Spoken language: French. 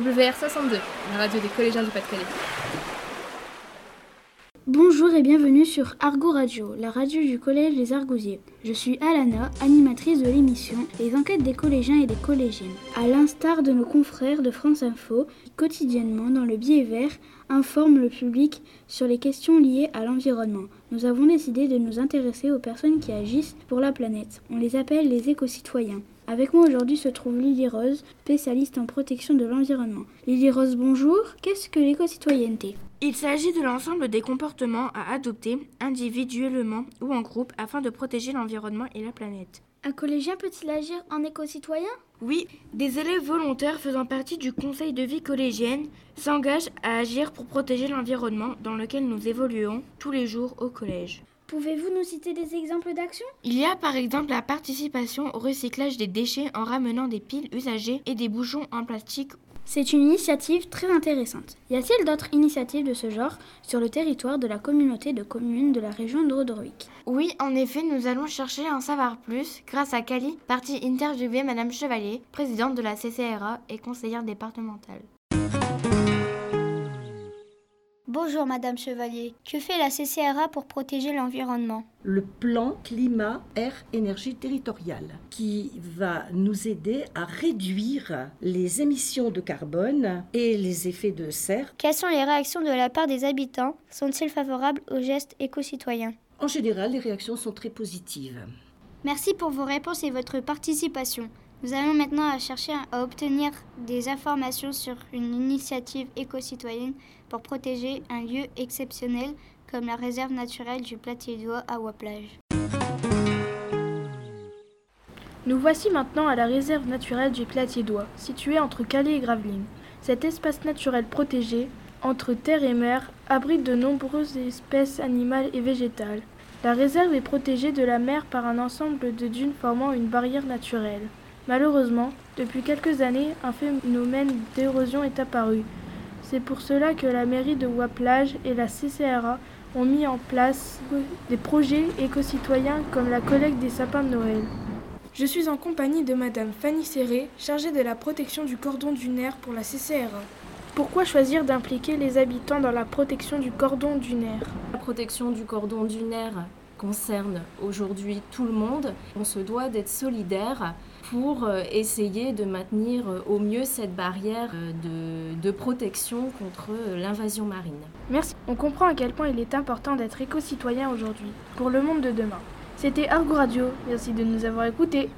WR62, la radio des collégiens du Pas-de-Calais. Bonjour et bienvenue sur Argo Radio, la radio du collège des Argosiers. Je suis Alana, animatrice de l'émission Les enquêtes des collégiens et des collégiennes. À l'instar de nos confrères de France Info, qui quotidiennement dans le biais vert informent le public sur les questions liées à l'environnement. Nous avons décidé de nous intéresser aux personnes qui agissent pour la planète. On les appelle les éco-citoyens. Avec moi aujourd'hui se trouve Lily Rose, spécialiste en protection de l'environnement. Lily Rose, bonjour. Qu'est-ce que l'éco-citoyenneté? Il s'agit de l'ensemble des comportements à adopter individuellement ou en groupe afin de protéger l'environnement et la planète. Un collégien peut-il agir en éco-citoyen? Oui, des élèves volontaires faisant partie du conseil de vie collégienne s'engagent à agir pour protéger l'environnement dans lequel nous évoluons tous les jours au collège. Pouvez-vous nous citer des exemples d'actions Il y a par exemple la participation au recyclage des déchets en ramenant des piles usagées et des bouchons en plastique. C'est une initiative très intéressante. Y a-t-il d'autres initiatives de ce genre sur le territoire de la communauté de communes de la région de Oui, en effet, nous allons chercher à en savoir plus grâce à Cali, partie interviewer Madame Chevalier, présidente de la CCRA et conseillère départementale. Bonjour Madame Chevalier. Que fait la CCRA pour protéger l'environnement? Le plan climat, air, énergie territoriale qui va nous aider à réduire les émissions de carbone et les effets de serre. Quelles sont les réactions de la part des habitants? Sont-ils favorables aux gestes éco-citoyens? En général, les réactions sont très positives. Merci pour vos réponses et votre participation. Nous allons maintenant chercher à obtenir des informations sur une initiative éco-citoyenne pour protéger un lieu exceptionnel comme la réserve naturelle du Platier-d'Oie à Waplage. Nous voici maintenant à la réserve naturelle du Platier-d'Oie, située entre Calais et Gravelines. Cet espace naturel protégé, entre terre et mer, abrite de nombreuses espèces animales et végétales. La réserve est protégée de la mer par un ensemble de dunes formant une barrière naturelle. Malheureusement, depuis quelques années, un phénomène d'érosion est apparu. C'est pour cela que la mairie de Waplage et la CCRA ont mis en place des projets éco-citoyens comme la collecte des sapins de Noël. Je suis en compagnie de Madame Fanny Serré, chargée de la protection du cordon dunaire pour la CCRA. Pourquoi choisir d'impliquer les habitants dans la protection du cordon dunaire La protection du cordon dunaire concerne aujourd'hui tout le monde. On se doit d'être solidaire pour essayer de maintenir au mieux cette barrière de, de protection contre l'invasion marine. Merci. On comprend à quel point il est important d'être éco-citoyen aujourd'hui pour le monde de demain. C'était Argo Radio. Merci de nous avoir écoutés.